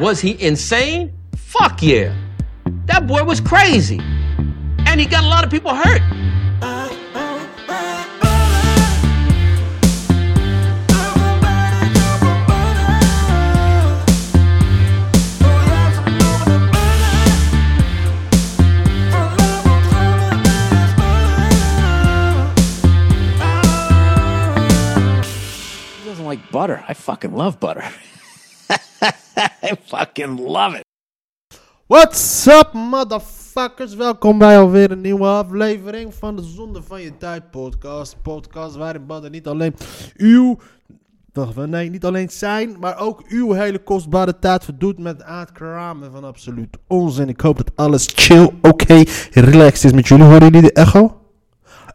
Was he insane? Fuck yeah. That boy was crazy. And he got a lot of people hurt. He doesn't like butter. I fucking love butter. I fucking love it. What's up, motherfuckers? Welkom bij alweer een nieuwe aflevering van de Zonde van Je Tijd podcast. Podcast waarin Badder niet alleen uw, nee, niet alleen zijn, maar ook uw hele kostbare tijd verdoet met uitkramen van absoluut onzin. Ik hoop dat alles chill, oké, relaxed is met jullie. Horen jullie de echo?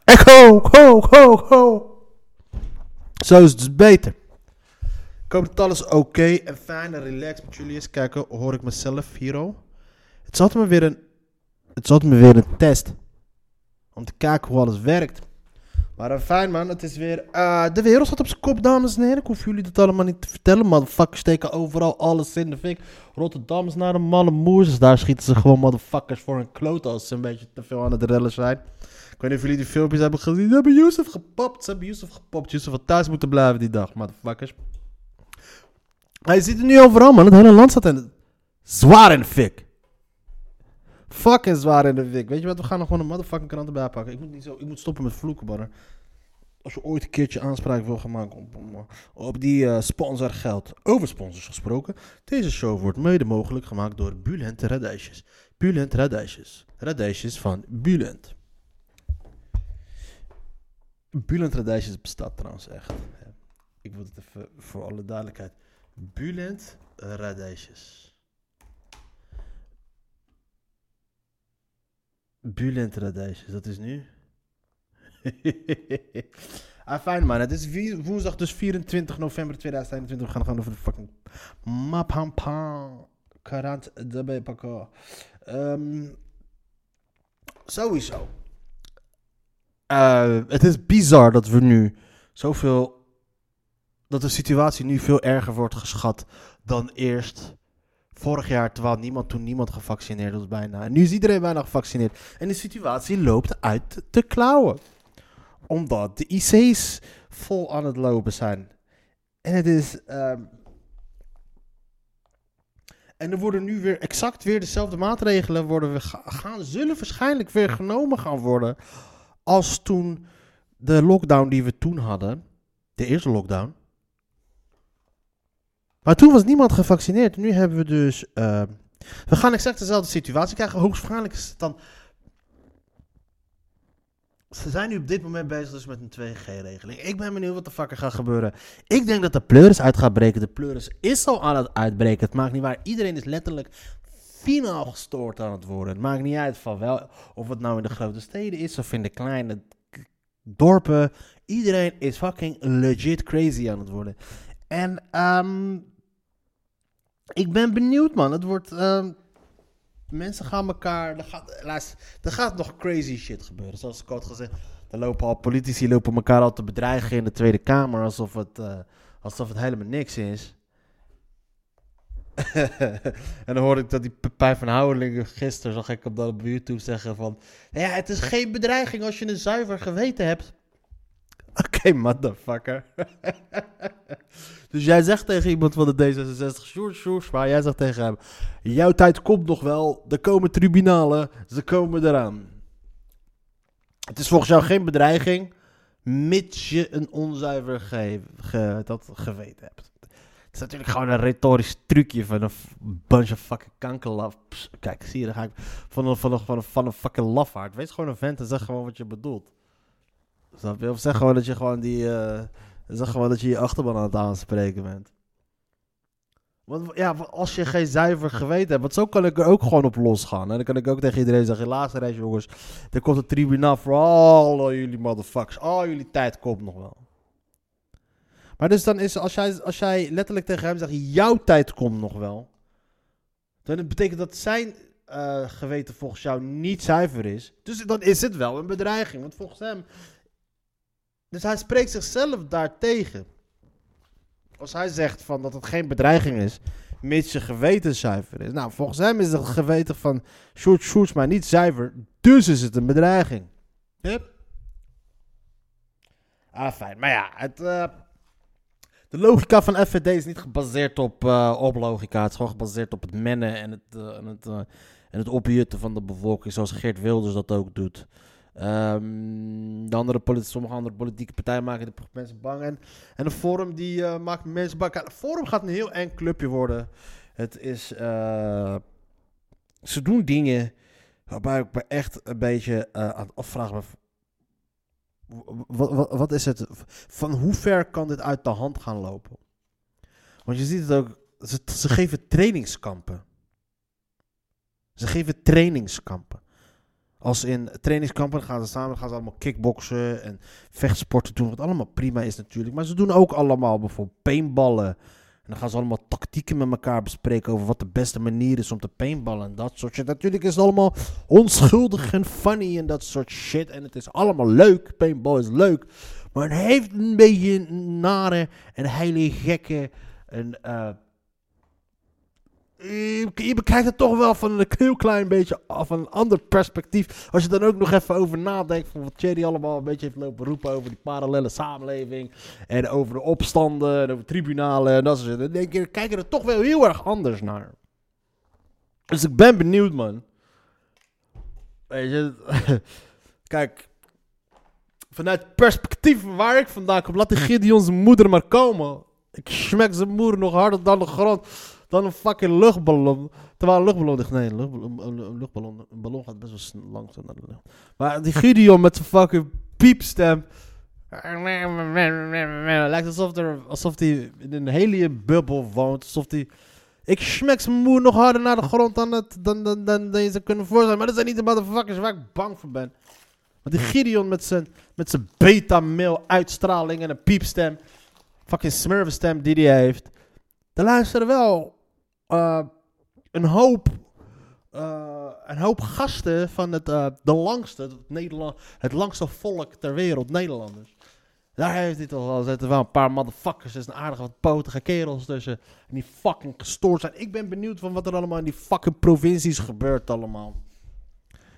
Echo, ho, ho, ho. Zo is het dus beter. Ik hoop dat alles oké en fijn en relaxed met jullie is. Kijken, hoor ik mezelf hier al? Het altijd maar weer een, het altijd maar weer een test. Om te kijken hoe alles werkt. Maar uh, fijn man, het is weer... eh, de wereld staat op zijn kop, dames en heren. Ik hoef jullie dat allemaal niet te vertellen. Motherfuckers steken overal alles in de fik. Rotterdam is naar de malle moers. Daar schieten ze gewoon motherfuckers voor een kloot als ze een beetje te veel aan het rellen zijn. Ik weet niet of jullie die filmpjes hebben gezien. Ze hebben Yusuf gepopt. Ze hebben Yusuf gepopt. Yusuf had thuis moeten blijven die dag, motherfuckers. Je ziet het nu overal, man. Het hele land staat in zwaar in de fik. Fucking zwaar in de fik. Weet je wat? We gaan nog gewoon een motherfucking krant erbij pakken. Ik moet, niet zo, ik moet stoppen met vloeken, barren. Als je ooit een keertje aanspraak wil gaan maken op, op, op die eh, sponsorgeld. Over sponsors gesproken. Deze show wordt mede mogelijk gemaakt door Bulent Radijsjes. Bulent Radijsjes. Radijsjes van Bulent. Bulent Radijsjes bestaat trouwens echt. Ik wil het even voor alle duidelijkheid. Bulent radijsjes. Bulent radijsjes, dat is nu. ah, fijn man. Het is woensdag dus 24 november 2021. We gaan gewoon over de fucking Mapampam. Karant daarbij pakken. Ehm, sowieso. Eh, het is bizar dat we nu zoveel dat de situatie nu veel erger wordt geschat dan eerst vorig jaar, terwijl niemand toen niemand gevaccineerd was bijna. En nu is iedereen bijna gevaccineerd. En de situatie loopt uit te klauwen. Omdat de IC's vol aan het lopen zijn. En het is... ehm, en er worden nu weer exact weer dezelfde maatregelen worden we ga- gaan, zullen waarschijnlijk weer genomen gaan worden als toen de lockdown die we toen hadden, de eerste lockdown. Maar toen was niemand gevaccineerd. Nu hebben we dus. eh, we gaan exact dezelfde situatie krijgen. Hoogstwaarschijnlijk is het dan. Ze zijn nu op dit moment bezig dus met een 2G-regeling. Ik ben benieuwd wat de fuck er gaat gebeuren. Ik denk dat de pleuris uit gaat breken. De pleuris is al aan het uitbreken. Het maakt niet waar. Iedereen is letterlijk finaal gestoord aan het worden. Het maakt niet uit van wel of het nou in de grote steden is of in de kleine dorpen. Iedereen is fucking legit crazy aan het worden. En ehm, ik ben benieuwd, man. Het wordt. ehm, mensen gaan elkaar. Er gaat, er gaat nog crazy shit gebeuren. Zoals ik had gezegd. Er lopen al politici lopen elkaar al te bedreigen in de Tweede Kamer. Alsof het, eh, alsof het helemaal niks is. en dan hoorde ik dat die Pepijn van Houwelingen gisteren, zag ik hem dan op YouTube zeggen van... Ja, het is geen bedreiging als je een zuiver geweten hebt. Oké, motherfucker. dus jij zegt tegen iemand van de D66, Sjoerd Sjoerdsma, jij zegt tegen hem... Jouw tijd komt nog wel, er komen tribunalen, ze komen eraan. Het is volgens jou geen bedreiging, mits je een onzuiver ge dat geweten hebt. Het is natuurlijk gewoon een retorisch trucje van een bunch of fucking kankerlaps. Kijk, zie je, dan ga ik van een, van een, van een, van een fucking lafaard. Wees gewoon een vent en zeg gewoon wat je bedoelt. Of zeg gewoon dat je gewoon die. eh, zeg gewoon dat je je achterban aan het aanspreken bent. Want ja, als je geen zuiver geweten hebt, want zo kan ik er ook gewoon op losgaan. En dan kan ik ook tegen iedereen zeggen: laatste reis, jongens. Er komt een tribunaal voor al jullie motherfuckers. Al jullie tijd komt nog wel. Maar dus dan is als jij, als jij letterlijk tegen hem zegt: jouw tijd komt nog wel. Dan betekent dat zijn eh, geweten volgens jou niet zuiver is. Dus dan is het wel een bedreiging. Want volgens hem. Dus hij spreekt zichzelf daartegen. Als hij zegt van dat het geen bedreiging is, mits je geweten zuiver is. Nou, volgens hem is het geweten van Sjoerd Sjoerdsma niet zuiver, dus is het een bedreiging. Yep. Ah, fijn. Maar ja, het, eh, de logica van FVD is niet gebaseerd op, eh, op logica. Het is gewoon gebaseerd op het mennen en het, eh, en het, en het opjutten van de bevolking, zoals Geert Wilders dat ook doet. Ehm, de andere sommige andere politieke partijen maken de mensen bang. En, en de Forum die eh, maakt mensen bang. Kijk, Forum gaat een heel eng clubje worden. Het is... eh, ze doen dingen waarbij ik me echt een beetje eh, aan het afvragen wat, wat is het? Van hoe ver kan dit uit de hand gaan lopen? Want je ziet het ook. Ze, ze geven trainingskampen. Ze geven trainingskampen. Als in trainingskampen gaan ze samen, gaan ze allemaal kickboksen en vechtsporten doen. Wat allemaal prima is natuurlijk. Maar ze doen ook allemaal bijvoorbeeld paintballen. En dan gaan ze allemaal tactieken met elkaar bespreken over wat de beste manier is om te paintballen en dat soort shit. Natuurlijk is het allemaal onschuldig en funny en dat soort shit. En het is allemaal leuk. Paintball is leuk. Maar het heeft een beetje een nare en hele gekke en eh, je, je bekijkt het toch wel van een heel klein beetje af een ander perspectief. Als je dan ook nog even over nadenkt van wat Thierry allemaal een beetje heeft lopen roepen over die parallele samenleving. En over de opstanden en over tribunalen en dat soort dingen. Dan je, kijk er toch wel heel erg anders naar. Dus ik ben benieuwd man. Weet je, kijk, vanuit het perspectief waar ik vandaan kom, laat die Gideon zijn moeder maar komen. Ik smek zijn moeder nog harder dan de grond dan een fucking luchtballon. Terwijl een luchtballon. Nee, een luchtballon, een, ballon gaat best wel snel langzaam naar de lucht. Maar die Gideon met zijn fucking piepstem. Lijkt alsof, er, alsof hij in een heliumbubbel woont. Alsof hij... Ik smek zijn moer nog harder naar de grond dan, het, dan, dan, dan, dan je zou kunnen voorstellen. Maar dat zijn niet de motherfuckers waar ik bang voor ben. Want die Gideon met zijn, met zijn beta-mail uitstraling en een piepstem. Fucking smurfenstem die hij heeft. Daar luisteren wel eh, een hoop. eh, een hoop gasten van het, eh, de langste, het, Nederland, het langste volk ter wereld, Nederlanders. Daar heeft toch wel, zitten wel een paar motherfuckers, er zijn aardig wat potige kerels tussen. En die fucking gestoord zijn. Ik ben benieuwd van wat er allemaal in die fucking provincies gebeurt allemaal.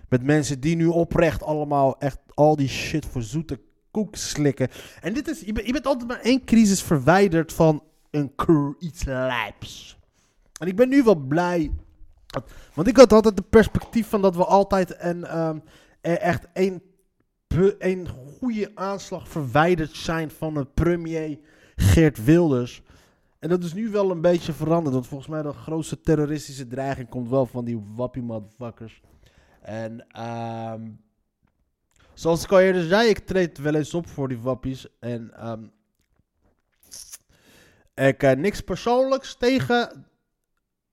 Met mensen die nu oprecht allemaal echt al die shit voor zoete koek slikken. En dit is, je, bent- altijd maar één crisis verwijderd van een iets lijps. En ik ben nu wel blij. Want ik had altijd het perspectief van dat we altijd een, ehm, echt een goede aanslag verwijderd zijn van een premier Geert Wilders. En dat is nu wel een beetje veranderd. Want volgens mij de grootste terroristische dreiging komt wel van die wappie motherfuckers. En ehm, zoals ik al eerder zei, ik treed wel eens op voor die wappies. En ehm, ik heb niks persoonlijks tegen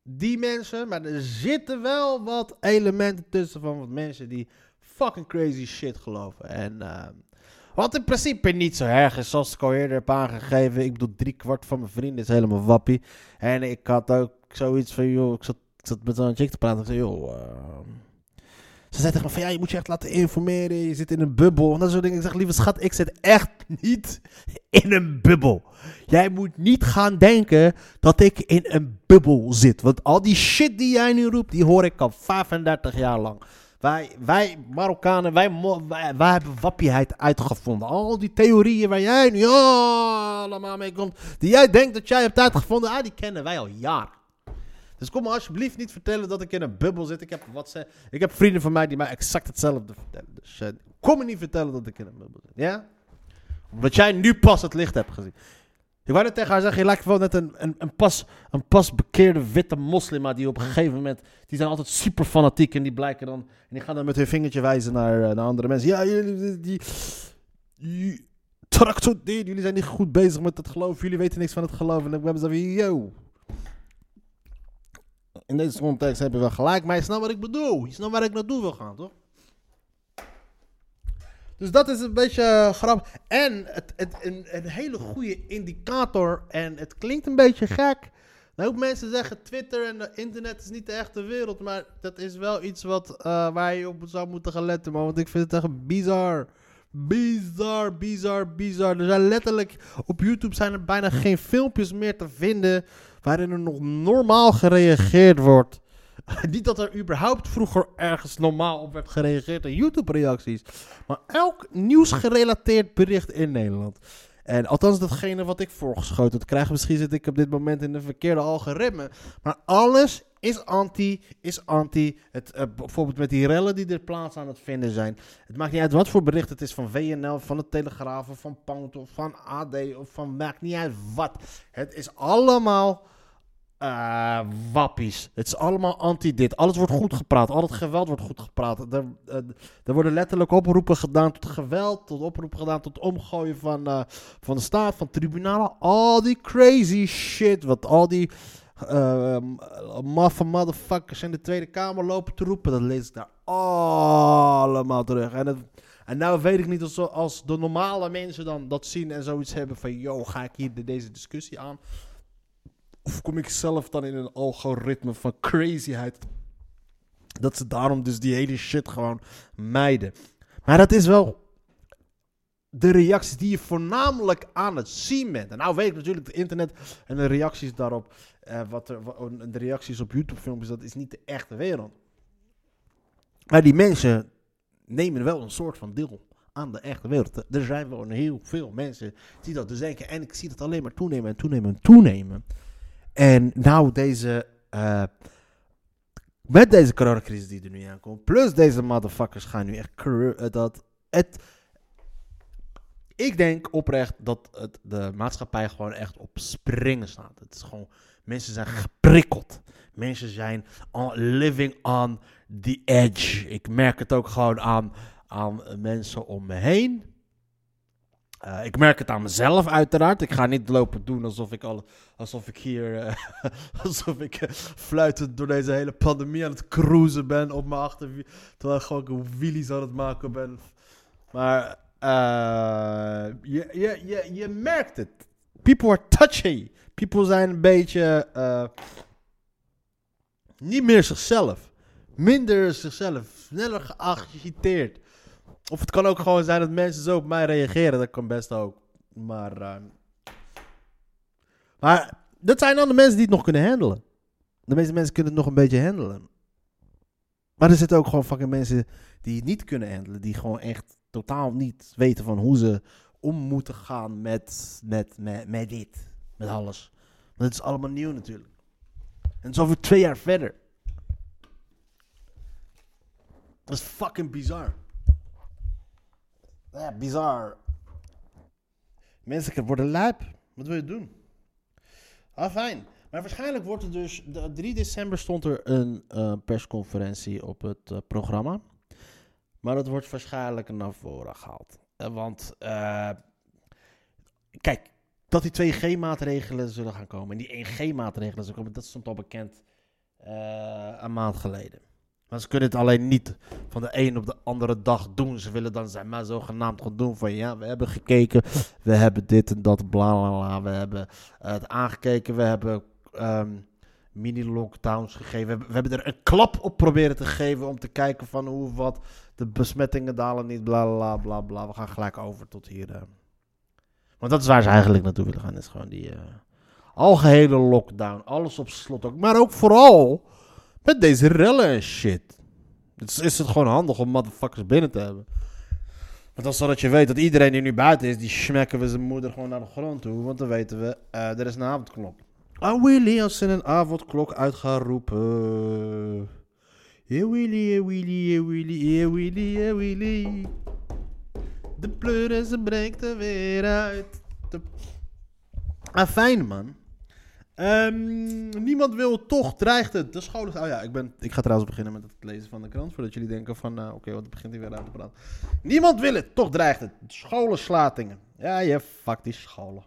die mensen. Maar er zitten wel wat elementen tussen van wat mensen die fucking crazy shit geloven. En ehm, wat in principe niet zo erg is, zoals ik al eerder heb aangegeven. Ik bedoel, drie kwart van mijn vrienden is helemaal wappie. En ik had ook zoiets van, joh, ik zat, ik zat met zo'n chick te praten. Ik zei, joh, ehm, ze zei van, ja, je moet je echt laten informeren. Je zit in een bubbel. En dat soort dingen. Ik zeg, lieve schat, ik zit echt niet in een bubbel. Jij moet niet gaan denken dat ik in een bubbel zit. Want al die shit die jij nu roept, die hoor ik al 35 jaar lang. Wij, wij Marokkanen, wij, hebben wappiheid uitgevonden. Al die theorieën waar jij nu allemaal mee komt, die jij denkt dat jij hebt uitgevonden, ah, die kennen wij al jaren. Dus kom me alsjeblieft niet vertellen dat ik in een bubbel zit. Ik heb, ze, ik heb vrienden van mij die mij exact hetzelfde vertellen. Dus eh, kom me niet vertellen dat ik in een bubbel zit. Ja? Omdat jij nu pas het licht hebt gezien. Ik wou tegen haar zeggen, je lijkt wel net een, een, pas, een pas bekeerde witte moslima die op een gegeven moment, die zijn altijd super fanatiek en die blijken dan, en die gaan dan met hun vingertje wijzen naar, eh, naar andere mensen. Ja, jullie, die, die, jullie zijn niet goed bezig met het geloof, jullie weten niks van het geloof. En dan hebben ze van, yo. In deze context heb je wel gelijk, maar je snapt wat ik bedoel. Je snapt waar ik naartoe wil gaan, toch? Dus dat is een beetje uh, grappig. En het, het, een, een hele goede indicator. En het klinkt een beetje gek. Nou, mensen zeggen Twitter en internet is niet de echte wereld. Maar dat is wel iets wat, uh, waar je op zou moeten gaan letten. Want ik vind het echt bizar. Bizar, bizar, bizar. Er zijn letterlijk op YouTube zijn er bijna geen filmpjes meer te vinden waarin er nog normaal gereageerd wordt. Niet dat er überhaupt vroeger ergens normaal op werd gereageerd in YouTube-reacties. Maar elk nieuwsgerelateerd bericht in Nederland. En althans datgene wat ik voorgeschoten krijg. Misschien zit ik op dit moment in de verkeerde algoritme. Maar alles is anti, is anti. Het, eh, bijvoorbeeld met die rellen die er plaats aan het vinden zijn. Het maakt niet uit wat voor bericht het is van WNL, van de Telegraaf, van Pound, of van AD, of van maakt niet uit wat. Het is allemaal eh, wappies. Het is allemaal anti-dit. Alles wordt goed gepraat. Al het geweld wordt goed gepraat. Er, eh, worden letterlijk oproepen gedaan tot geweld. Tot oproepen gedaan tot omgooien van, eh, van de staat, van tribunalen. Al die crazy shit. Wat al die uh, motherfuckers in de Tweede Kamer lopen te roepen. Dat lees ik daar allemaal terug. En, en nou weet ik niet als, als de normale mensen dan dat zien en zoiets hebben van... Yo, ga ik hier deze discussie aan? Of kom ik zelf dan in een algoritme van crazyheid? Dat ze daarom dus die hele shit gewoon mijden. Maar dat is wel de reacties die je voornamelijk aan het zien bent. En nou weet ik natuurlijk, het internet en de reacties daarop, uh, wat er, de reacties op YouTube-filmpjes, dat is niet de echte wereld. Maar die mensen nemen wel een soort van deel aan de echte wereld. Er zijn wel heel veel mensen die dat dus denken. En ik zie dat alleen maar toenemen en toenemen en toenemen. En nou deze... Uh, met deze coronacrisis die er nu aankomt, plus deze motherfuckers gaan nu echt dat het ik denk oprecht dat het, de maatschappij gewoon echt op springen staat. Het is gewoon, mensen zijn geprikkeld. Mensen zijn living on the edge. Ik merk het ook gewoon aan, aan mensen om me heen. Uh, ik merk het aan mezelf uiteraard. Ik ga niet lopen doen alsof ik, al, alsof ik hier uh, alsof ik uh, fluitend door deze hele pandemie aan het cruisen ben op mijn achterwiel. Terwijl ik gewoon wheelies aan het maken ben. Maar je, je, je, je merkt het. People are touchy. People zijn een beetje niet meer zichzelf. Minder zichzelf. Sneller geagiteerd. Of het kan ook gewoon zijn dat mensen zo op mij reageren. Dat kan best ook. Maar, uh, maar dat zijn dan de mensen die het nog kunnen handelen. De meeste mensen kunnen het nog een beetje handelen. Maar er zitten ook gewoon fucking mensen die het niet kunnen handelen. Die gewoon echt totaal niet weten van hoe ze om moeten gaan met, met, met, met dit. Met alles. Want het is allemaal nieuw natuurlijk. En het is twee jaar verder. Dat is fucking bizar. Ja, bizar. Mensen worden lijp. Wat wil je doen? Ah, fijn. Maar waarschijnlijk wordt er dus... De 3 december stond er een uh, persconferentie op het uh, programma. Maar dat wordt waarschijnlijk naar voren gehaald. Uh, want, kijk, dat die 2G-maatregelen zullen gaan komen. En die 1G-maatregelen zullen komen, dat stond al bekend een maand geleden. Maar ze kunnen het alleen niet van de een op de andere dag doen. Ze willen dan zijn maar zogenaamd gaan doen van ja, we hebben gekeken, we hebben dit en dat, bla bla bla. We hebben het aangekeken, we hebben um, mini-lockdowns gegeven. We hebben, er een klap op proberen te geven om te kijken van hoe wat de besmettingen dalen niet, bla bla bla bla. We gaan gelijk over tot hier. Uh. Want dat is waar ze eigenlijk naartoe willen gaan, is gewoon die uh, algehele lockdown, alles op slot ook. Maar ook vooral met deze rellen en shit. Is het gewoon handig om motherfuckers binnen te hebben. Want als zodat je weet dat iedereen die nu buiten is, die smekken we zijn moeder gewoon naar de grond toe. Want dan weten we, uh, er is een avondklok. Ah Willy, als ze een avondklok uit gaan roepen. Yeah Willy, yeah Willy, yeah Willy, yeah Willy, yeah Willy. De pleuren, ze brengt er weer uit. Ah, fijn man. Um, niemand wil toch, dreigt het. De scholen. Oh ja, ik, ben, ik ga trouwens beginnen met het lezen van de krant. Voordat jullie denken van, uh, oké, wat begint hij weer aan te praten. Niemand wil het, toch dreigt het. Scholenslatingen. Ja, je fuck die scholen.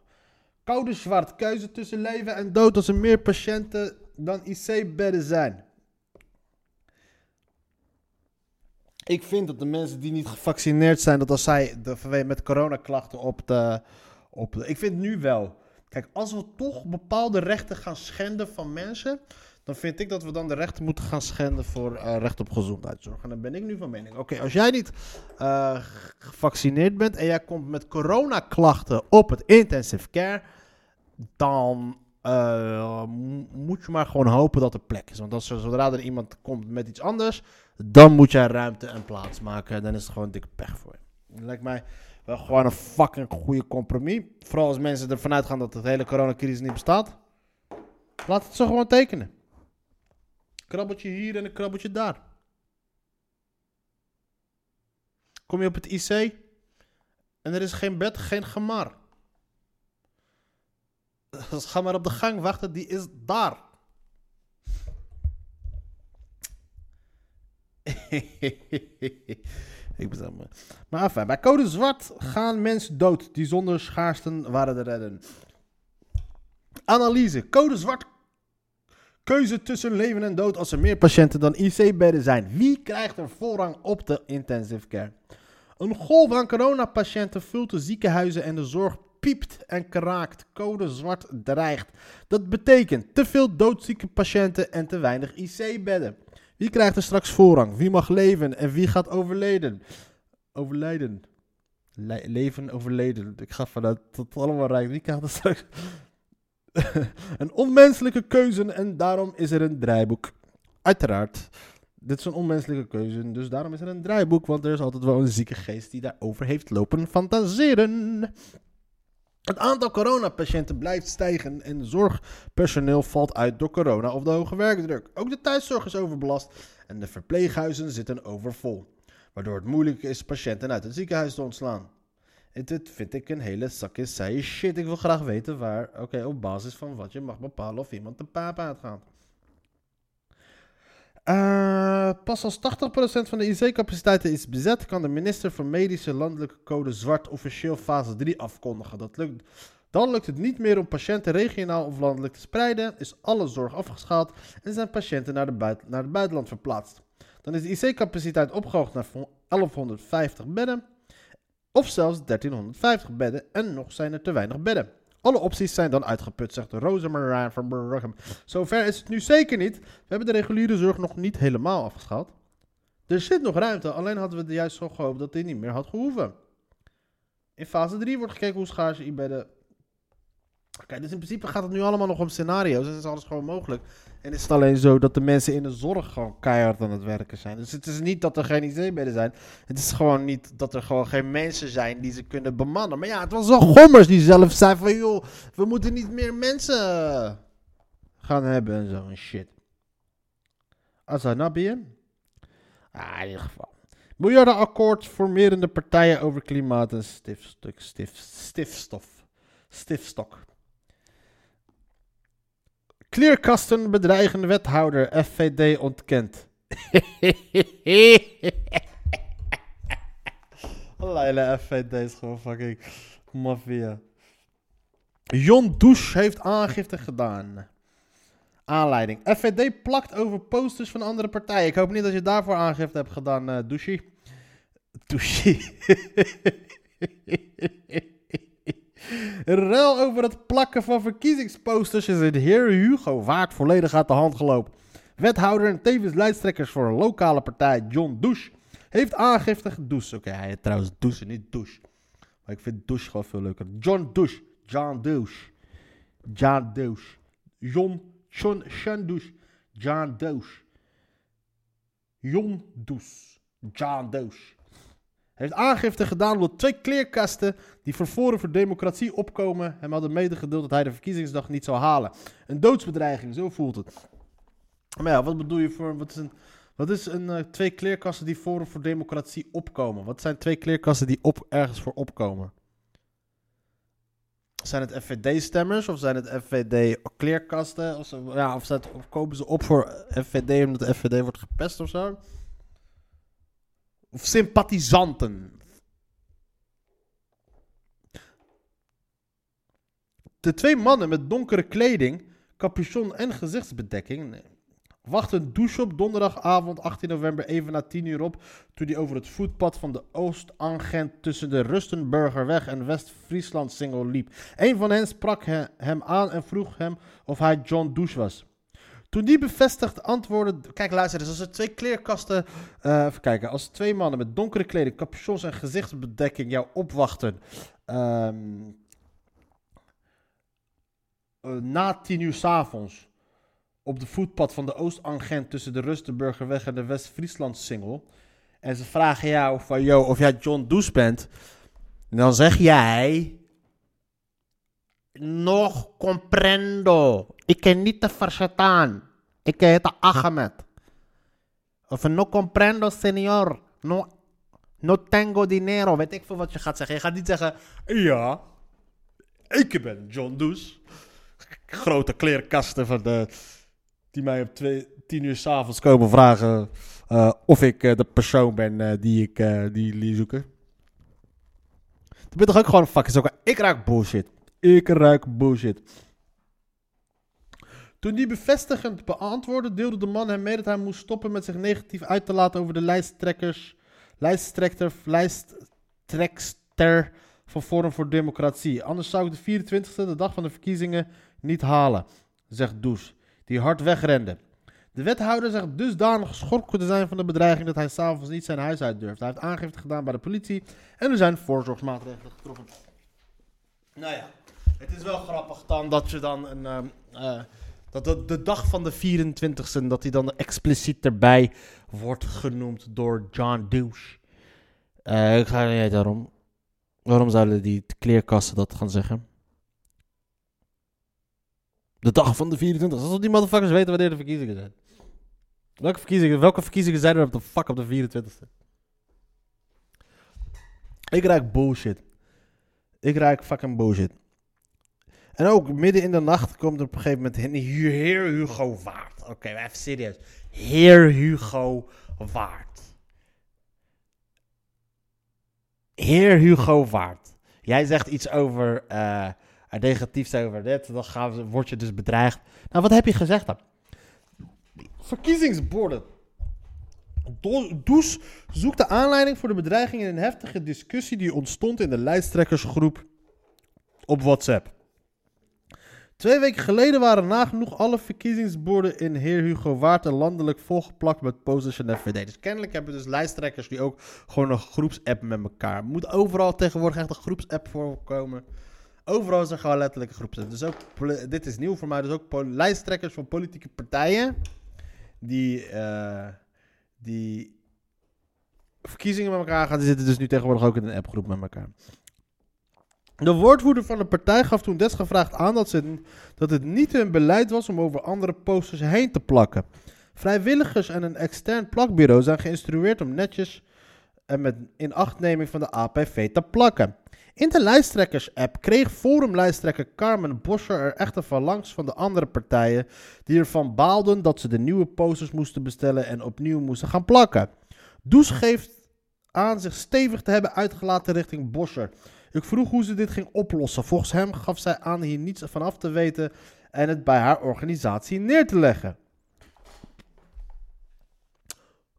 Code zwart. Keuze tussen leven en dood als er meer patiënten dan IC-bedden zijn. Ik vind dat de mensen die niet gevaccineerd zijn, dat als zij de, met coronaklachten op de, op de... Ik vind nu wel. Kijk, als we toch bepaalde rechten gaan schenden van mensen, dan vind ik dat we dan de rechten moeten gaan schenden voor uh, recht op gezondheidszorg. En dan ben ik nu van mening. Oké, als jij niet uh, gevaccineerd bent en jij komt met coronaklachten op het intensive care, dan eh, mo- moet je maar gewoon hopen dat er plek is. Want als er, zodra er iemand komt met iets anders, dan moet jij ruimte en plaats maken. Dan is het gewoon dik pech voor je. Lijkt mij wel gewoon een fucking goede compromis. Vooral als mensen ervan uitgaan dat de hele coronacrisis niet bestaat. Laat het zo gewoon tekenen. Krabbeltje hier en een krabbeltje daar. Kom je op het IC en er is geen bed, geen gemar. Dus ga maar op de gang wachten, die is daar. Ik ben me. Maar bij code zwart gaan mensen dood die zonder schaarsten waren te redden. Analyse. Code zwart. Keuze tussen leven en dood als er meer patiënten dan IC-bedden zijn. Wie krijgt er voorrang op de intensive care? Een golf aan coronapatiënten vult de ziekenhuizen en de zorg piept en kraakt. Code zwart dreigt. Dat betekent te veel doodzieke patiënten en te weinig IC-bedden. Wie krijgt er straks voorrang? Wie mag leven en wie gaat overleden? Overlijden. Le- leven, overleden. Ik ga vanuit het allemaal rijk. Wie krijgt er straks... een onmenselijke keuze en daarom is er een draaiboek. Uiteraard. Dit is een onmenselijke keuze, dus daarom is er een draaiboek. Want er is altijd wel een zieke geest die daarover heeft lopen fantaseren. Het aantal coronapatiënten blijft stijgen en zorgpersoneel valt uit door corona of de hoge werkdruk. Ook de thuiszorg is overbelast en de verpleeghuizen zitten overvol. Waardoor het moeilijk is patiënten uit het ziekenhuis te ontslaan. Dit vind ik een hele zakje shit. Ik wil graag weten waar, oké, op basis van wat je mag bepalen of iemand de paap uitgaat. Eh, pas als 80% van de IC-capaciteiten is bezet, kan de minister van Medische Landelijke Code Zwart officieel fase 3 afkondigen. Dat lukt, dan lukt het niet meer om patiënten regionaal of landelijk te spreiden, is alle zorg afgeschaald en zijn patiënten naar, de naar het buitenland verplaatst. Dan is de IC-capaciteit opgehoogd naar 1150 bedden, of zelfs 1350 bedden, en nog zijn er te weinig bedden. Alle opties zijn dan uitgeput, zegt Rosemarijn van Burgham. Zover is het nu zeker niet. We hebben de reguliere zorg nog niet helemaal afgeschaald. Er zit nog ruimte, alleen hadden we er juist zo gehoopt dat dit niet meer had gehoeven. In fase 3 wordt gekeken hoe schaars je bedden... Oké, dus in principe gaat het nu allemaal nog om scenario's. Dus is alles gewoon mogelijk. En is het alleen zo dat de mensen in de zorg gewoon keihard aan het werken zijn. Dus het is niet dat er geen IC-bedden zijn. Het is gewoon niet dat er gewoon geen mensen zijn die ze kunnen bemannen. Maar ja, het was wel gommers die zelf zei van... joh, we moeten niet meer mensen gaan hebben en zo shit. Azanabi? Ah, in ieder geval. Miljardenakkoord formerende partijen over klimaat en stifstuk, stif, stifstof. Stifstok. Kleerkasten bedreigen wethouder. FVD ontkent. Leile FVD is gewoon fucking maffia. Jon Douche heeft aangifte gedaan. Aanleiding. FVD plakt over posters van andere partijen. Ik hoop niet dat je daarvoor aangifte hebt gedaan, eh Douche. Douche. Ruil over het plakken van verkiezingsposters is het heer Hugo Waard volledig uit de hand gelopen. Wethouder en tevens lijsttrekkers voor een lokale partij, John Douche, heeft aangifte gedoucht. Oké, hij heet trouwens Douche, niet Douche. Maar ik vind Douche gewoon veel leuker. John Douche. John Douche. John Douche. John, John, John Douche. John Douche. Jon Douche. John. Heeft aangifte gedaan omdat twee kleerkasten die voor Forum voor Democratie opkomen hem hadden medegedeeld dat hij de verkiezingsdag niet zou halen. Een doodsbedreiging, zo voelt het. Maar ja, wat bedoel je voor. Wat is een, wat is een eh, twee kleerkasten die Forum voor Democratie opkomen? Wat zijn twee kleerkasten die op, ergens voor opkomen? Zijn het FVD-stemmers of zijn het FVD-kleerkasten? Of, zo- ja, of, of komen ze op voor FVD omdat de FVD wordt gepest of zo? Of sympathisanten. De twee mannen met donkere kleding, capuchon en gezichtsbedekking wachten douche op donderdagavond 18 november even na 10 uur op toen die over het voetpad van de Oost-Angent tussen de Rustenburgerweg en West-Friesland single liep. Een van hen sprak he- hem aan en vroeg hem of hij John Douche was. Toen die bevestigd antwoordde... Kijk, luister, dus als er twee kleerkasten... eh, even kijken. Als twee mannen met donkere kleding, capuchons en gezichtsbedekking jou opwachten... ehm, eh, na tien uur s'avonds op de voetpad van de Oostangent tussen de Rustenburgerweg en de West-Friesland-singel. En ze vragen jou van, of jij John Does bent. En dan zeg jij... Nog comprendo. Ik ken niet te verstaan. Ik heet Ahmed. Of no comprendo, senor. No, no tengo dinero. Weet ik veel wat je gaat zeggen. Je gaat niet zeggen, ja, ik ben John Does. Grote kleerkasten van de, die mij op twee, tien uur s'avonds komen vragen eh, of ik eh, de persoon ben eh, die ik eh, die jullie zoeken. Dat ben toch ook gewoon fucking zoeken. Ik ruik bullshit. Ik ruik bullshit. Toen die bevestigend beantwoordde, deelde de man hem mee dat hij moest stoppen met zich negatief uit te laten over de lijsttrekkers, lijsttrekker, lijsttrekster van Forum voor Democratie. Anders zou ik de 24e, de dag van de verkiezingen, niet halen, zegt Does, die hard wegrende. De wethouder zegt dusdanig geschrokken te zijn van de bedreiging dat hij s'avonds niet zijn huis uit durft. Hij heeft aangifte gedaan bij de politie en er zijn voorzorgsmaatregelen getroffen. Nou ja, het is wel grappig dan dat je dan een... ehm, eh, dat de, de dag van de 24e, dat hij dan expliciet erbij wordt genoemd door John Douche. Eh, ik ga niet weten waarom. Zouden die kleerkasten dat gaan zeggen? De dag van de 24e. Alsof die motherfuckers weten wanneer de verkiezingen zijn. Welke verkiezingen, welke verkiezingen zijn er op de fuck op de 24e? Ik ruik bullshit. Ik ruik fucking bullshit. En ook midden in de nacht komt er op een gegeven moment heer Hugo Waard. Oké, even serieus. Heer Hugo Waard. Heer Hugo Waard. Jij zegt iets over eh negatiefs over dit. Dan gaan word je dus bedreigd. Nou, wat heb je gezegd dan? Verkiezingsborden. Do- Does zoekt de aanleiding voor de bedreiging in een heftige discussie die ontstond in de lijsttrekkersgroep op WhatsApp. Twee weken geleden waren nagenoeg alle verkiezingsborden in Heer Hugo Waard en landelijk volgeplakt met posters en. Dus kennelijk hebben dus lijsttrekkers die ook gewoon een groepsapp met elkaar. Moet overal tegenwoordig echt een groepsapp voorkomen. Overal er gewoon letterlijk een. Dus ook, dit is nieuw voor mij, dus ook lijsttrekkers van politieke partijen die, eh, die verkiezingen met elkaar gaan, die zitten dus nu tegenwoordig ook in een appgroep met elkaar. De woordvoerder van de partij gaf toen desgevraagd aan dat, ze, dat het niet hun beleid was om over andere posters heen te plakken. Vrijwilligers en een extern plakbureau zijn geïnstrueerd om netjes en met inachtneming van de APV te plakken. In de lijsttrekkers-app kreeg forumlijsttrekker Carmen Boscher er echter van langs van de andere partijen die ervan baalden dat ze de nieuwe posters moesten bestellen en opnieuw moesten gaan plakken. Does geeft aan zich stevig te hebben uitgelaten richting Boscher. Ik vroeg hoe ze dit ging oplossen. Volgens hem gaf zij aan hier niets van af te weten en het bij haar organisatie neer te leggen.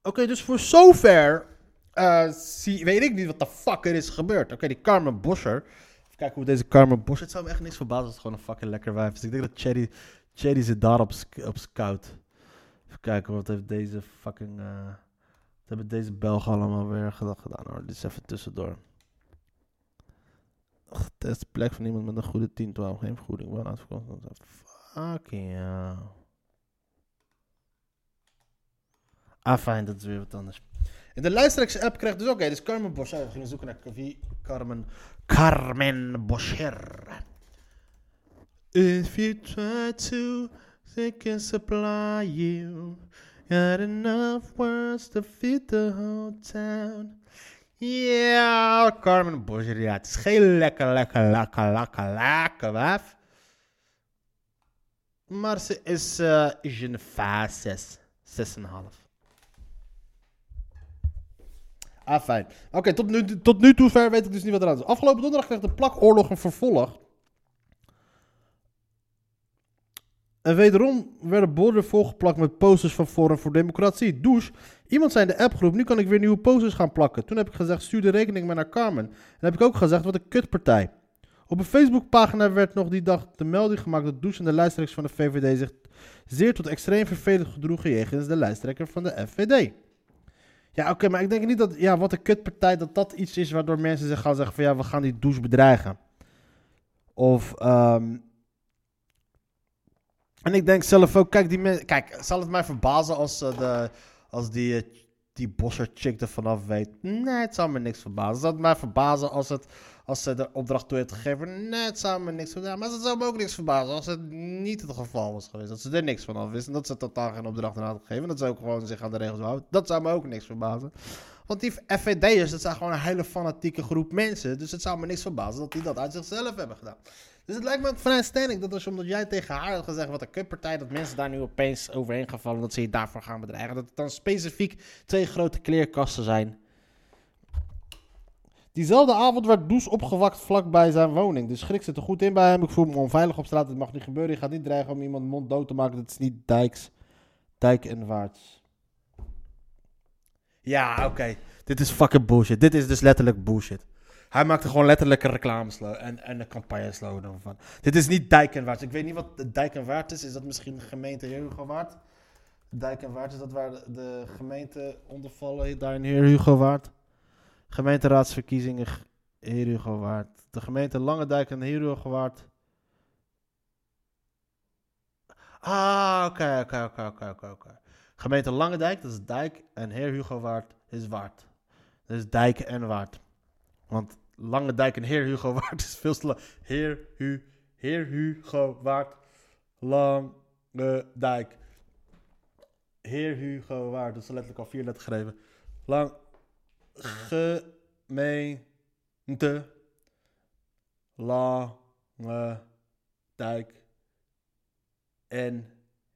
Oké, dus voor zover eh, zie, weet ik niet wat de fuck er is gebeurd. Oké, die Carmen Boscher. Even kijken hoe deze Carmen Boscher... Het zou me echt niks verbazen als het gewoon een fucking lekker wijf is. Ik denk dat Cherry, Cherry zit daar op, op scout. Even kijken, wat heeft deze fucking... eh, wat hebben deze Belgen allemaal weer gedaan, hoor. Dit is even tussendoor. Getest plek van iemand met een goede 10, 12, geen vergoeding. Wel uitverkocht. Fucking hell. Ah, fijn, dat is weer wat anders. In de lijsttrekkers-app krijgt dus oké, dus Carmen Boscher. We gingen zoeken naar wie Carmen... Carmen Boscher. If you try to, they can supply you. Got enough words to feed the whole town. Ja, Carmen Boscher, ja. Het is geen lekker, lekker, lekker, lekker, lekker wijf. Maar ze is, is een fase 6, 6,5. Ah, fijn. Oké, tot, nu, tot nu toe ver weet ik dus niet wat eraan is. Afgelopen donderdag kreeg de plakoorlog een vervolg. En wederom werden borden volgeplakt met posters van Forum voor Democratie. Douche. Iemand zei in de appgroep, nu kan ik weer nieuwe posters gaan plakken. Toen heb ik gezegd, stuur de rekening maar naar Carmen. En heb ik ook gezegd, wat een kutpartij. Op een Facebookpagina werd nog die dag de melding gemaakt dat Douche en de lijsttrekkers van de VVD zich zeer tot extreem vervelend gedroegen jegens de lijsttrekker van de FVD. Ja, oké, maar ik denk niet dat, ja, wat een kutpartij, dat dat iets is waardoor mensen zich gaan zeggen van, ja, we gaan die douche bedreigen. Of, ehm, En ik denk zelf ook, kijk, die. Kijk, zal het mij verbazen als, eh, de, als die, eh, die bosser chick er vanaf weet? Nee, het zou me niks verbazen. Het mij verbazen als, het, als ze de opdracht toe heeft gegeven? Nee, het zou me niks verbazen. Maar het zou me ook niks verbazen als het niet het geval was geweest. Dat ze er niks van af wist en dat ze totaal geen opdracht aan had gegeven. Dat ze ook gewoon zich aan de regels houden. Dat zou me ook niks verbazen. Want die FVD'ers, dat zijn gewoon een hele fanatieke groep mensen. Dus het zou me niks verbazen dat die dat uit zichzelf hebben gedaan. Dus het lijkt me vanuit stelling dat als omdat jij tegen haar had gezegd wat een kutpartij, dat mensen daar nu opeens overheen gaan vallen, dat ze je daarvoor gaan bedreigen. Dat het dan specifiek twee grote kleerkasten zijn. Diezelfde avond werd Does opgewakt vlakbij zijn woning. De schrik zit er goed in bij hem. Ik voel me onveilig op straat. Het mag niet gebeuren. Je gaat niet dreigen om iemand mond dood te maken. Dat is niet dijks. Dijk en waarts. Ja, oké. Dit is fucking bullshit. Dit is dus letterlijk bullshit. Hij maakte gewoon letterlijk een reclameslogan en, en een campagneslogan van. Dit is niet Dijk en Waard. Ik weet niet wat Dijk en Waard is. Is dat misschien de gemeente Hugo Waard? Dijk en Waard, is dat waar de, gemeente onder vallen? Daar in Heer Hugo Waard? Gemeenteraadsverkiezingen Heer Hugo Waard. De gemeente Langendijk en Heer Hugo Waard. Ah, oké, oké, oké, oké, oké, oké. Gemeente Langendijk, dat is Dijk. En Heer Hugo Waard is Waard. Is Dijk en Waard. Want Lange Dijk en Heer Hugo Waard is veel te lang. Heer, Hu, Heer Hugo Waard. Lange Dijk. Heer Hugo Waard. Dat is letterlijk al vier letters geschreven. Lang. Gemeente. Lange Dijk. En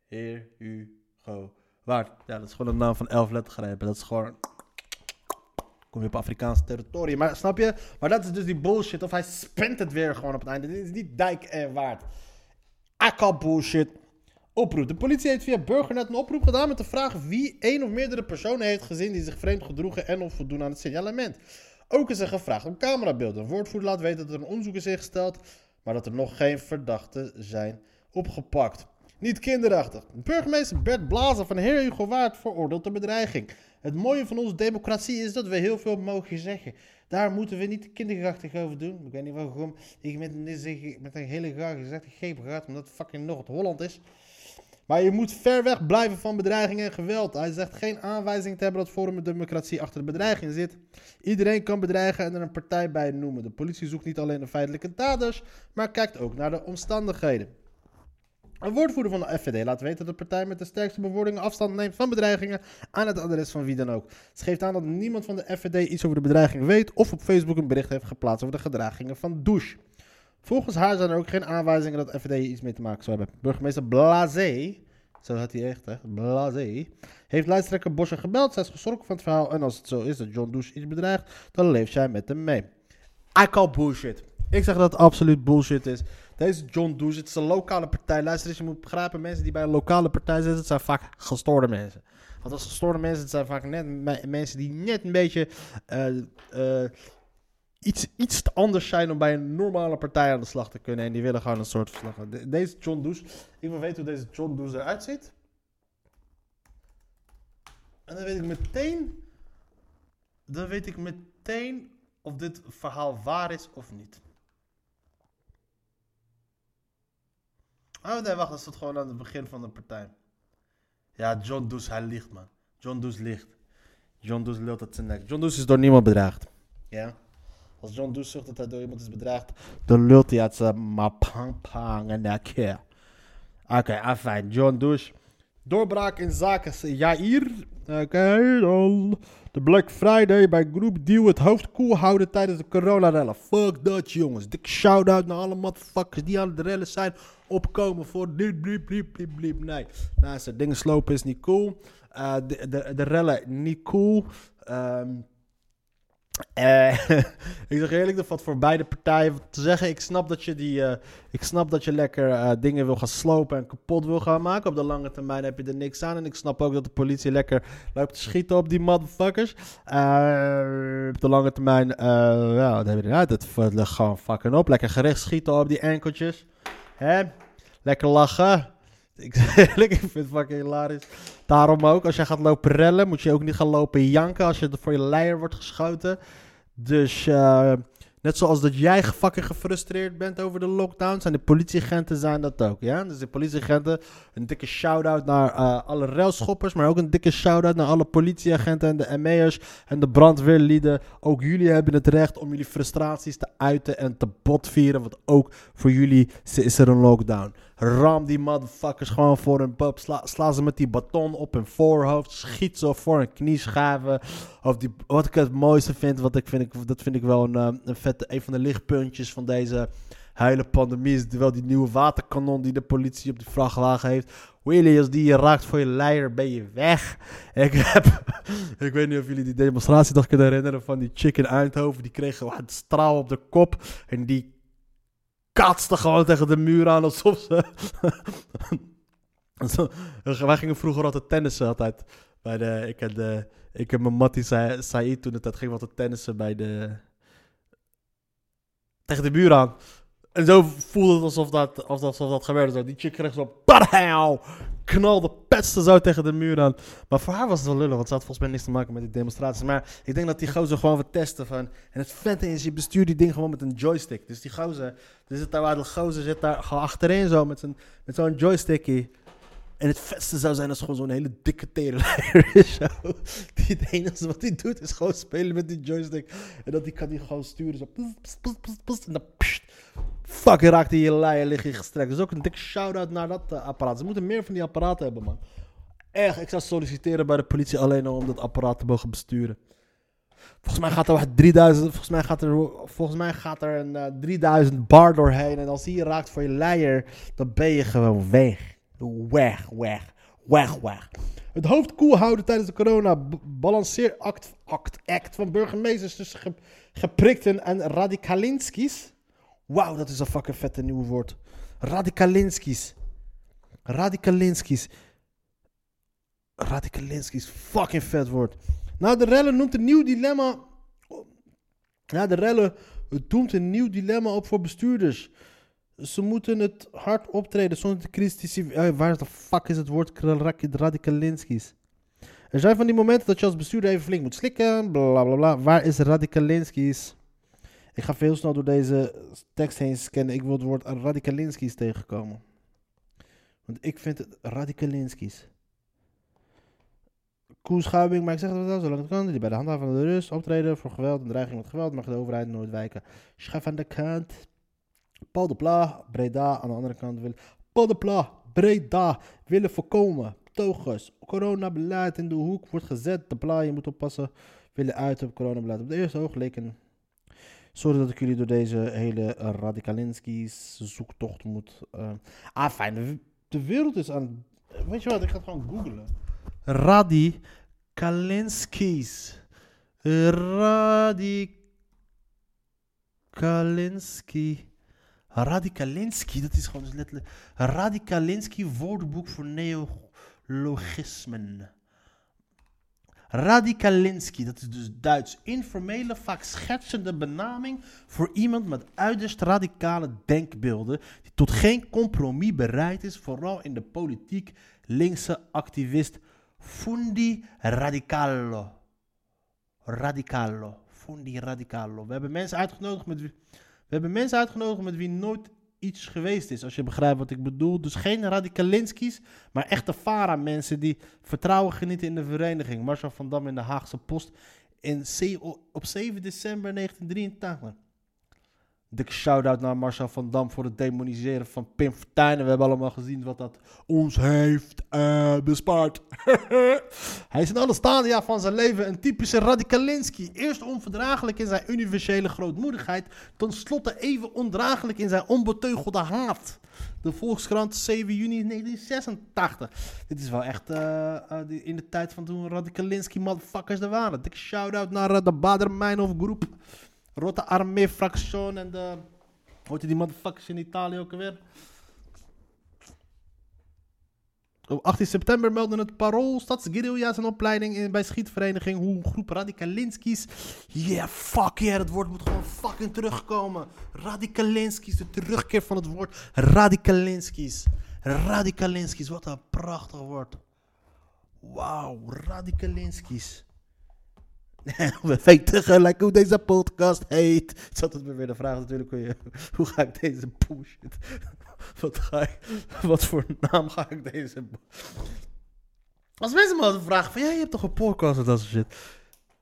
Heer Hugo Waard. Ja, dat is gewoon een naam van elf letters geschreven. Dat is gewoon kom je op Afrikaans territorium. Maar snap je? Maar dat is dus die bullshit. Of hij spent het weer gewoon op het einde. Dit is niet dijk en waard. Call bullshit. Oproep. De politie heeft via Burgernet een oproep gedaan met de vraag wie één of meerdere personen heeft gezien die zich vreemd gedroegen en of voldoen aan het signalement. Ook is er gevraagd om camerabeelden. Een woordvoerder laat weten dat er een onderzoek is ingesteld, maar dat er nog geen verdachten zijn opgepakt. Niet kinderachtig. Burgemeester Bert Blazer van Heer Hugo Waard veroordeelt de bedreiging. Het mooie van onze democratie is dat we heel veel mogen zeggen. Daar moeten we niet kinderachtig over doen. Ik weet niet waarom ik met, met een hele graag gezegd gegeven gaat, omdat het fucking Noord-Holland is. Maar je moet ver weg blijven van bedreiging en geweld. Hij zegt geen aanwijzing te hebben dat Forum de Democratie achter de bedreiging zit. Iedereen kan bedreigen en er een partij bij noemen. De politie zoekt niet alleen de feitelijke daders, maar kijkt ook naar de omstandigheden. Een woordvoerder van de FVD laat weten dat de partij met de sterkste bewoordingen afstand neemt van bedreigingen aan het adres van wie dan ook. Ze geeft aan dat niemand van de FVD iets over de bedreiging weet of op Facebook een bericht heeft geplaatst over de gedragingen van Douche. Volgens haar zijn er ook geen aanwijzingen dat FVD iets mee te maken zou hebben. Burgemeester Blasé, zo had hij echt, hè? Blasé, heeft lijsttrekker Boscher gebeld. Zij is geschrokken van het verhaal en als het zo is dat John Douche iets bedreigt, dan leeft zij met hem mee. I call bullshit. Ik zeg dat het absoluut bullshit is. Deze John Douche, het is een lokale partij. Luister eens, je moet begrijpen, mensen die bij een lokale partij zitten, zijn vaak gestoorde mensen. Want als gestoorde mensen, het zijn vaak net me- mensen die net een beetje eh, eh, iets, iets anders zijn om bij een normale partij aan de slag te kunnen. En die willen gewoon een soort verslag. De- Deze John Douche, ik wil weten hoe deze John Douche eruit ziet. En dan weet ik meteen, dan weet ik meteen of dit verhaal waar is of niet. Oh nee, wacht, dat stond gewoon aan het begin van de partij. Ja, John Does, hij liegt, man. John Does liegt. John Does lult uit zijn nek. John Does is door niemand bedreigd. Ja? Als John Does zegt dat hij door iemand is bedreigd, dan lult hij uit zijn mapang en nek. Oké, afijn. John Does. Doorbraak in zaken Jair. Oké, dan. De Black Friday bij Groep Deal het hoofd koel houden tijdens de coronarellen. Fuck dat, jongens. Dik shout-out naar alle motherfuckers die aan het rellen zijn. Opkomen voor dit, bliep, bliep, bliep, bliep. Nee, nou, dingen slopen is niet cool. Eh, de, de, de rellen niet cool. Ehm eh, ik zeg eerlijk, dat valt voor beide partijen te zeggen. Ik snap dat je, die, eh, ik snap dat je lekker eh, dingen wil gaan slopen en kapot wil gaan maken. Op de lange termijn heb je er niks aan. En ik snap ook dat de politie lekker loopt te schieten op die motherfuckers. Op de lange termijn, ja, wat heb je eruit? Het gewoon fucking op. Lekker gericht schieten op die enkeltjes. Hè? Lekker lachen. Ik, zeg ik vind het fucking hilarisch. Daarom ook, als jij gaat lopen rellen, moet je ook niet gaan lopen janken als je voor je leier wordt geschoten. Dus eh, Net zoals dat jij fucking gefrustreerd bent over de lockdown, zijn de politieagenten zijn dat ook, ja? Dus de politieagenten, een dikke shout-out naar eh, alle railschoppers, maar ook een dikke shout-out naar alle politieagenten en de ME'ers en de brandweerlieden. Ook jullie hebben het recht om jullie frustraties te uiten en te botvieren, want ook voor jullie is er een lockdown. Ram die motherfuckers gewoon voor een pub. Sla, sla ze met die baton op hun voorhoofd. Schiet ze voor een knieschaven. Of die, wat ik het mooiste vind, wat ik vind ik, dat vind ik wel een, eh, een een van de lichtpuntjes van deze hele pandemie. Is wel die nieuwe waterkanon die de politie op die vrachtwagen heeft. Willy, als die je raakt voor je leier, ben je weg. Ik heb, ik weet niet of jullie die demonstratie nog kunnen herinneren van die chick in Eindhoven. Die kreeg gewoon een straal op de kop. En die katste gewoon tegen de muur aan alsof ze... Wij gingen vroeger altijd tennissen altijd. Bij de, ik, en de, ik en mijn Mattie Sa- Said toen het gingen we altijd tennissen bij de... Tegen de muur aan. En zo voelde het alsof dat, alsof dat gebeurde. Zo. Die chick kreeg zo... Padauw! Knalde, petste zo tegen de muur aan. Maar voor haar was het wel lullig, want ze had volgens mij niks te maken met die demonstraties. Maar ik denk dat die gozer gewoon wat testen van... En het vette is, je bestuurt die ding gewoon met een joystick. Dus die gozer, er zit daar waar de gozer zit daar gewoon achterin zo met, zijn, met zo'n joystickie. En het vetste zou zijn als gewoon zo'n hele dikke terenleier is. Die het enige wat hij doet is gewoon spelen met die joystick. En dat die kan die gewoon sturen zo. Pst, pst, en dan. Fuck, raakt die je leier lig je gestrekt. Dus ook een dikke shout-out naar dat eh, apparaat. Ze moeten meer van die apparaten hebben, man. Echt, ik zou solliciteren bij de politie alleen al om dat apparaat te mogen besturen. Volgens mij gaat er wat 3000, volgens mij gaat er, volgens mij gaat er een eh, 3000 bar doorheen. En als die je raakt voor je leier, dan ben je gewoon weg. Weg, weg, weg, weg. Het hoofd koel houden tijdens de corona b- balanceeract act, act van burgemeesters tussen ge- geprikten en radicalinskis. Wauw, dat is een fucking vette nieuwe woord. Radicalinskis. Radicalinskis. Radicalinskis, fucking vet woord. Nou, de rellen noemt een nieuw dilemma. Ja, de rellen doemt een nieuw dilemma op voor bestuurders. Ze moeten het hard optreden zonder critici- eh, waar de fuck is het woord radicalinskis? Er zijn van die momenten dat je als bestuurder even flink moet slikken. Bla bla bla. Waar is radicalinskis? Ik ga veel snel door deze tekst heen scannen. Ik wil het woord radicalinskis tegenkomen. Want ik vind het radicalinskis. Koerschuiving, maar ik zeg het wel zolang het kan. Die bij de handhaving van de rust optreden voor geweld en dreiging met geweld mag de overheid nooit wijken. Schef aan de kant. Paul de Breda aan de andere kant wil. Paul de Breda willen voorkomen. Togers, coronabeleid in de hoek wordt gezet. De Pla, je moet oppassen. Willen uit op coronabeleid. Op de eerste oog leken. Sorry dat ik jullie door deze hele Radikalinski's zoektocht moet. eh, Ah, fijn. De, de wereld is aan. Weet je wat, ik ga het gewoon googlen. Radikalinski's. Radikalinski. Radikalinski, dat is gewoon dus letterlijk. Radikalinski woordenboek voor neologismen. Radikalinski, dat is dus Duits. Informele, vaak schetsende benaming voor iemand met uiterst radicale denkbeelden. die tot geen compromis bereid is, vooral in de politiek. Linkse activist Fundi Radicalo. Radicalo. Fundi Radicalo. We hebben mensen uitgenodigd met we hebben mensen uitgenodigd met wie nooit iets geweest is, als je begrijpt wat ik bedoel. Dus geen radicalinski's, maar echte Fara-mensen die vertrouwen genieten in de vereniging. Marcel van Dam in de Haagse Post in op 7 december 1983. Dikke shout-out naar Marcel van Dam voor het demoniseren van Pim Fortuyn. We hebben allemaal gezien wat dat ons heeft eh, bespaard. Hij is in alle stadia van zijn leven een typische radicalinski. Eerst onverdraaglijk in zijn universele grootmoedigheid. Ten slotte even ondraaglijk in zijn onbeteugelde haat. De Volkskrant 7 juni 1986. Dit is wel echt eh, eh, in de tijd van toen radicalinski motherfuckers er waren. Dikke shout-out naar de Bader Meinhof groep. Rotte Armee Fraction en de... Hoort je die motherfuckers in Italië ook alweer? Op 18 september meldde het Parool Stadsguerilla zijn opleiding in, bij schietvereniging hoe een groep radicalinski's. Yeah, fuck yeah, het woord moet gewoon fucking terugkomen. Radicalinski's, de terugkeer van het woord radicalinski's. Radicalinski's, wat een prachtig woord. Wauw, radicalinski's. We weten gelijk hoe deze podcast heet. Het altijd weer de vraag natuurlijk, hoe, je, hoe ga ik deze bullshit... Wat, ga ik, wat voor naam ga ik deze... Als mensen me vragen van, ja, je hebt toch een podcast en dat soort shit.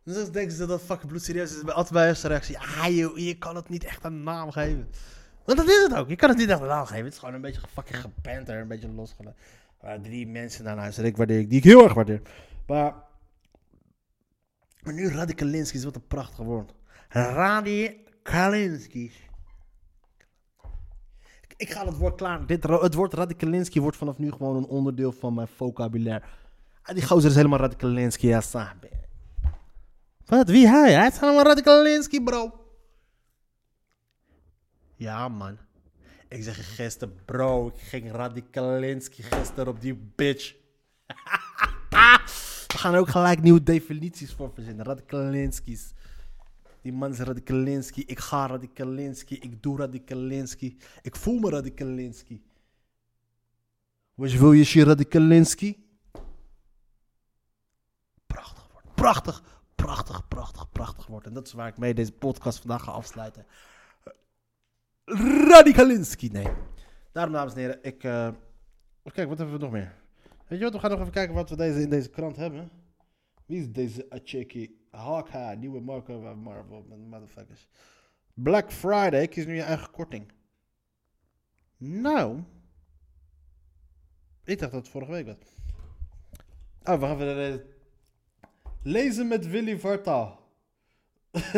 Dan denken ze dat fucking bloedserieus is. Altijd bij eerste reactie, ja, je, je kan het niet echt een naam geven. Want dat is het ook. Je kan het niet echt een naam geven. Het is gewoon een beetje fucking gepanter, een beetje losgelaten. Drie mensen daarnaast ik waardeer ik, die ik heel erg waardeer. Maar, maar nu Radikalinski is wat een prachtig woord. Radikalinski. Ik, ga het woord klaar. Dit, het woord Radikalinski wordt vanaf nu gewoon een onderdeel van mijn vocabulaire. Ah, die gozer is helemaal Radikalinski, ja. Wat? Wie hij? Hij is helemaal Radikalinski, bro. Ja, man. Ik zeg gisteren, bro, ik ging Radikalinski gisteren op die bitch. Gaan er ook gelijk nieuwe definities voor verzinnen. Radikalinski's. Die man is Radikalinski. Ik ga Radikalinski. Ik doe Radikalinski. Ik voel me Radikalinski. Wat wil je, je Radikalinski? Prachtig woord. Prachtig, prachtig, prachtig, prachtig woord. En dat is waar ik mee deze podcast vandaag ga afsluiten. Radikalinski, nee. Daarom, dames en heren, ik... eh Kijk, wat hebben we nog meer? Weet je wat, we gaan nog even kijken wat we deze, in deze krant hebben. Wie is deze Acheki? Hawkeye, nieuwe Marco van Marvel, motherfuckers. Black Friday, kies nu je eigen korting. Nou... Ik dacht dat het vorige week was. Oh, we gaan weer deze... Lezen met Willy Vartaal.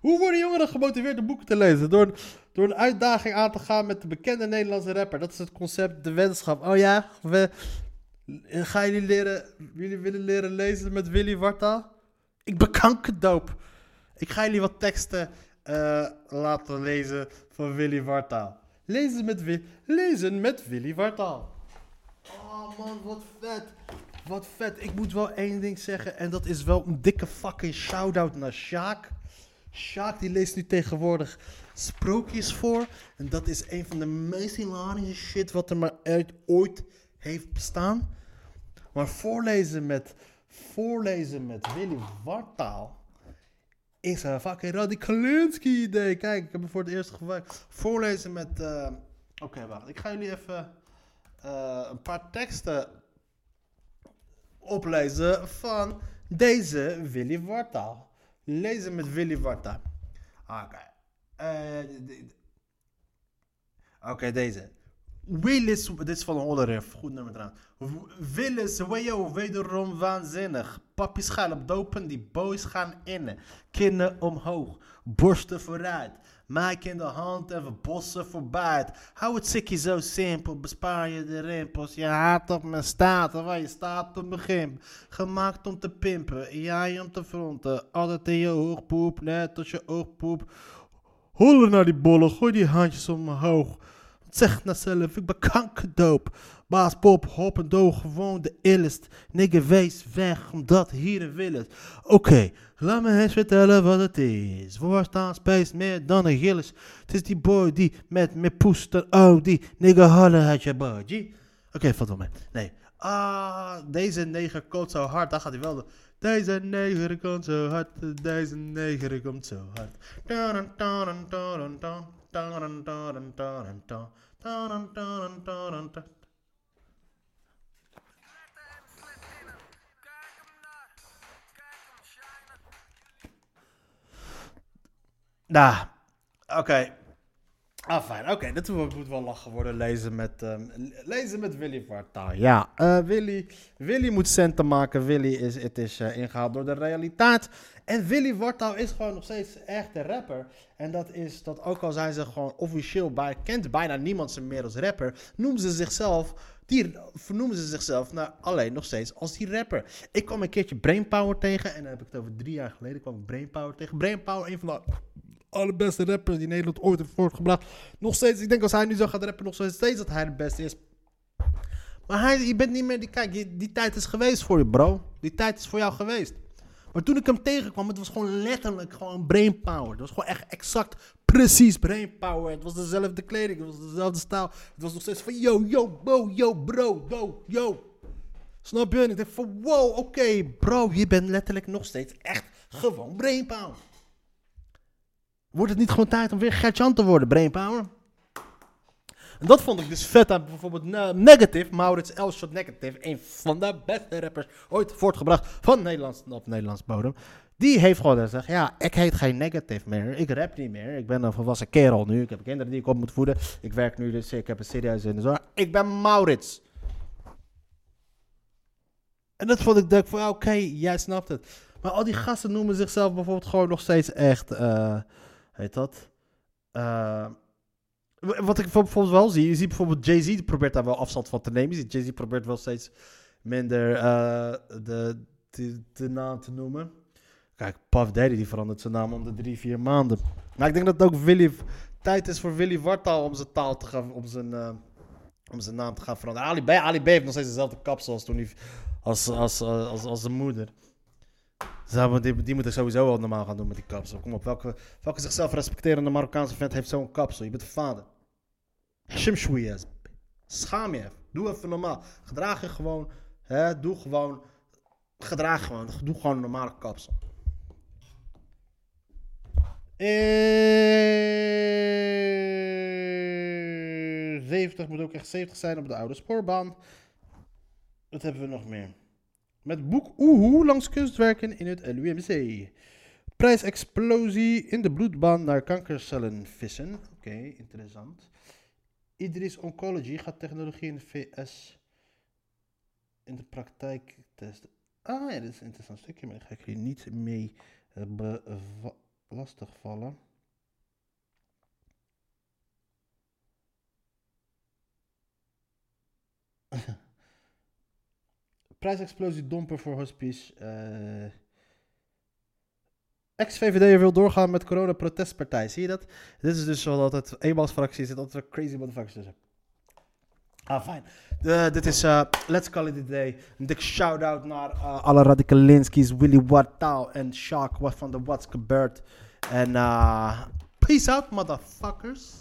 Hoe worden jongeren gemotiveerd om boeken te lezen? Door, door een uitdaging aan te gaan met de bekende Nederlandse rapper. Dat is het concept, de wetenschap. Oh ja, we, gaan jullie leren, jullie willen leren lezen met Willy Wartaal? Ik ben kankerdoop. Ik ga jullie wat teksten eh, laten lezen van Willy Wartaal. Lezen met, Wi lezen met Willy Wartaal. Oh man, wat vet. Wat vet. Ik moet wel één ding zeggen. En dat is wel een dikke fucking shout-out naar Sjaak. Sjaak die leest nu tegenwoordig sprookjes voor. En dat is een van de meest hilarische shit wat er maar uit ooit heeft bestaan. Maar voorlezen met, voorlezen met Willy Wartaal is een fucking idee. Kijk, ik heb hem voor het eerst gewerkt. Voorlezen met... eh, Oké, wacht. Ik ga jullie even eh, een paar teksten oplezen van deze Willy Wartaal. Lezen met Willy Wartaal. Oké. Eh, d- Oké, deze. Willis, dit is van Hollerif, goed nummer. W- Willis, wayo, wederom waanzinnig. Papi schelp dopen, die boys gaan innen. Kinnen omhoog, borsten vooruit. Mike in de hand en we bossen voorbij. Hou het sikkie zo simpel, bespaar je de rimpels. Je haat op mijn staten, waar je staat op begin. Gemaakt om te pimpen, jij om te fronten. Altijd in je hoogpoep, net als je oogpoep. Hollen naar die bollen, gooi die handjes omhoog. Zeg nou zelf, ik ben kankerdoop. Baas Pop, hop en doog, gewoon de illest. Nigger, wees weg, omdat hier een wil is. Oké, laat me eens vertellen wat het is. Voorstaan space meer dan een gillis. Het is die boy die met me poest en oh, die nigger hallen uit je boy. Oké, valt wel mee. Nee. Ah, deze neger komt zo hard. Daar gaat hij wel. door. Deze neger komt zo hard. Deze neger komt zo hard. Dun, dun, Ah, fijn. Oké, dat moet wel lachen worden. Lezen met, ehm, lezen met Willy Vartaal. Ja, eh, Willy, Willy moet centen maken. Willy is, het is eh, ingehaald door de realiteit. En Willy Wartaal is gewoon nog steeds echt een rapper. En dat is dat ook al zijn ze gewoon officieel bij, kent bijna niemand ze meer als rapper, noemen ze zichzelf, die vernoemen ze zichzelf nou, alleen nog steeds als die rapper. Ik kwam een keertje Brainpower tegen en dan heb ik het over drie jaar geleden kwam ik Brainpower tegen. Brainpower, een van de allerbeste rappers die Nederland ooit heeft voortgebracht. Nog steeds, ik denk als hij nu zo gaat rappen, nog steeds dat hij de beste is. Maar hij, je bent niet meer, die, kijk, die, tijd is geweest voor je bro. Die tijd is voor jou geweest. Maar toen ik hem tegenkwam, het was gewoon letterlijk gewoon brainpower. Het was gewoon echt exact precies brainpower. Het was dezelfde kleding, het was dezelfde stijl. Het was nog steeds van yo, yo, bro, yo, bro, yo, yo. Snap je? En ik denk van, wow, oké, bro, je bent letterlijk nog steeds echt gewoon brainpower. Wordt het niet gewoon tijd om weer Gertjan te worden, brainpower? En dat vond ik dus vet aan bijvoorbeeld uh, Negative, Maurits Elshot Negative, een van de beste rappers ooit voortgebracht van Nederlands op Nederlands bodem. Die heeft gewoon gezegd, ja, ik heet geen Negative meer, ik rap niet meer, ik ben een volwassen kerel nu, ik heb kinderen die ik op moet voeden, ik werk nu dus, ik heb een serieus in de zorg, ik ben Maurits. En dat vond ik, denk van, oké, jij snapt het. Maar al die gasten noemen zichzelf bijvoorbeeld gewoon nog steeds echt, uh, heet dat? Uh, wat ik bijvoorbeeld wel zie, je ziet bijvoorbeeld Jay-Z probeert daar wel afstand van te nemen. Je ziet Jay-Z probeert wel steeds minder uh, de, de, de, naam te noemen. Kijk, Puff Daddy die verandert zijn naam om de drie, vier maanden. Maar ik denk dat het ook Willy, tijd is voor Willy Wartaal om zijn taal te gaan, om zijn, uh, om zijn naam te gaan veranderen. Ali B, Ali B heeft nog steeds dezelfde kapsel als toen hij, als, als, als, als, als zijn moeder. Die, die moeten sowieso wel normaal gaan doen met die kapsel. Kom op, welke, welke zichzelf respecterende Marokkaanse vent heeft zo'n kapsel? Je bent vader. Shimshwi is. Schaam je even. Doe even normaal. Gedraag je gewoon. Hè? Doe gewoon. Gedraag gewoon. Doe gewoon een normale kapsel. Eh, 70 moet ook echt 70 zijn op de oude spoorbaan. Wat hebben we nog meer? Met boek Oehoe langs kunstwerken in het LUMC. Prijsexplosie in de bloedbaan naar kankercellen vissen. Oké, interessant. Idris Oncology gaat technologie in de VS in de praktijk testen. Ah ja, dit is een interessant stukje, maar daar ga ik jullie niet mee lastigvallen. Prijsexplosie domper voor hospice. Uh, Ex-VVD wil doorgaan met corona-protestpartij. Zie je dat? Dit is dus wel altijd, eenmansfractie zit altijd crazy motherfuckers tussen. Ah, fijn. dit is uh, Let's Call It A Day. Een dik shout-out naar uh, alle Radicalinskis, Willy Wartaal en Shark van de What's Gebeurd. En peace out, motherfuckers.